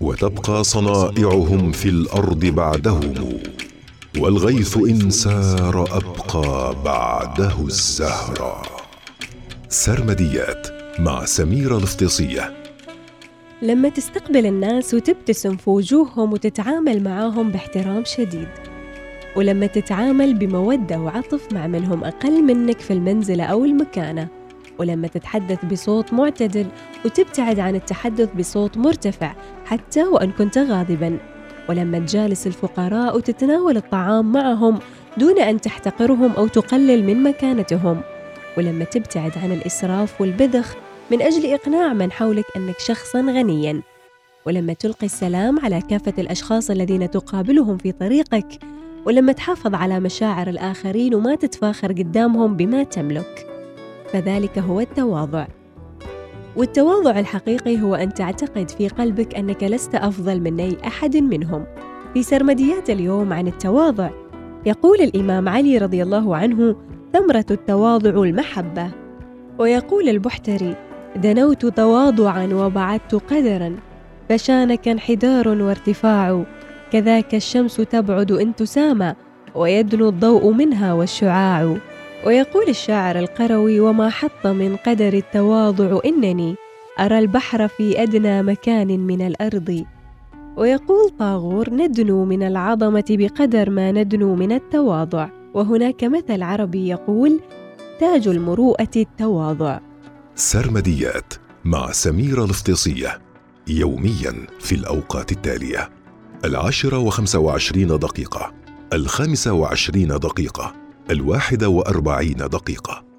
وتبقى صنائعهم في الأرض بعدهم والغيث إن سار أبقى بعده الزهرا سرمديات مع سميره الافتصيه لما تستقبل الناس وتبتسم في وجوههم وتتعامل معاهم باحترام شديد ولما تتعامل بمودة وعطف مع من هم أقل منك في المنزلة أو المكانة. ولما تتحدث بصوت معتدل وتبتعد عن التحدث بصوت مرتفع حتى وإن كنت غاضبا. ولما تجالس الفقراء وتتناول الطعام معهم دون أن تحتقرهم أو تقلل من مكانتهم. ولما تبتعد عن الإسراف والبذخ من أجل إقناع من حولك أنك شخصا غنيا. ولما تلقي السلام على كافة الأشخاص الذين تقابلهم في طريقك. ولما تحافظ على مشاعر الآخرين وما تتفاخر قدامهم بما تملك. فذلك هو التواضع. والتواضع الحقيقي هو أن تعتقد في قلبك أنك لست أفضل من أي أحد منهم. في سرمديات اليوم عن التواضع يقول الإمام علي رضي الله عنه ثمرة التواضع المحبة ويقول البحتري دنوت تواضعا وبعدت قدرا. فشانك انحدار وارتفاع. كذاك الشمس تبعد إن تسامى ويدنو الضوء منها والشعاع ويقول الشاعر القروي وما حط من قدر التواضع إنني أرى البحر في أدنى مكان من الأرض ويقول طاغور ندنو من العظمة بقدر ما ندنو من التواضع وهناك مثل عربي يقول تاج المروءة التواضع سرمديات مع سميرة الافتصية يوميا في الأوقات التالية العاشرة وخمسة وعشرين دقيقة الخامسة وعشرين دقيقة. الواحدة وأربعين دقيقة.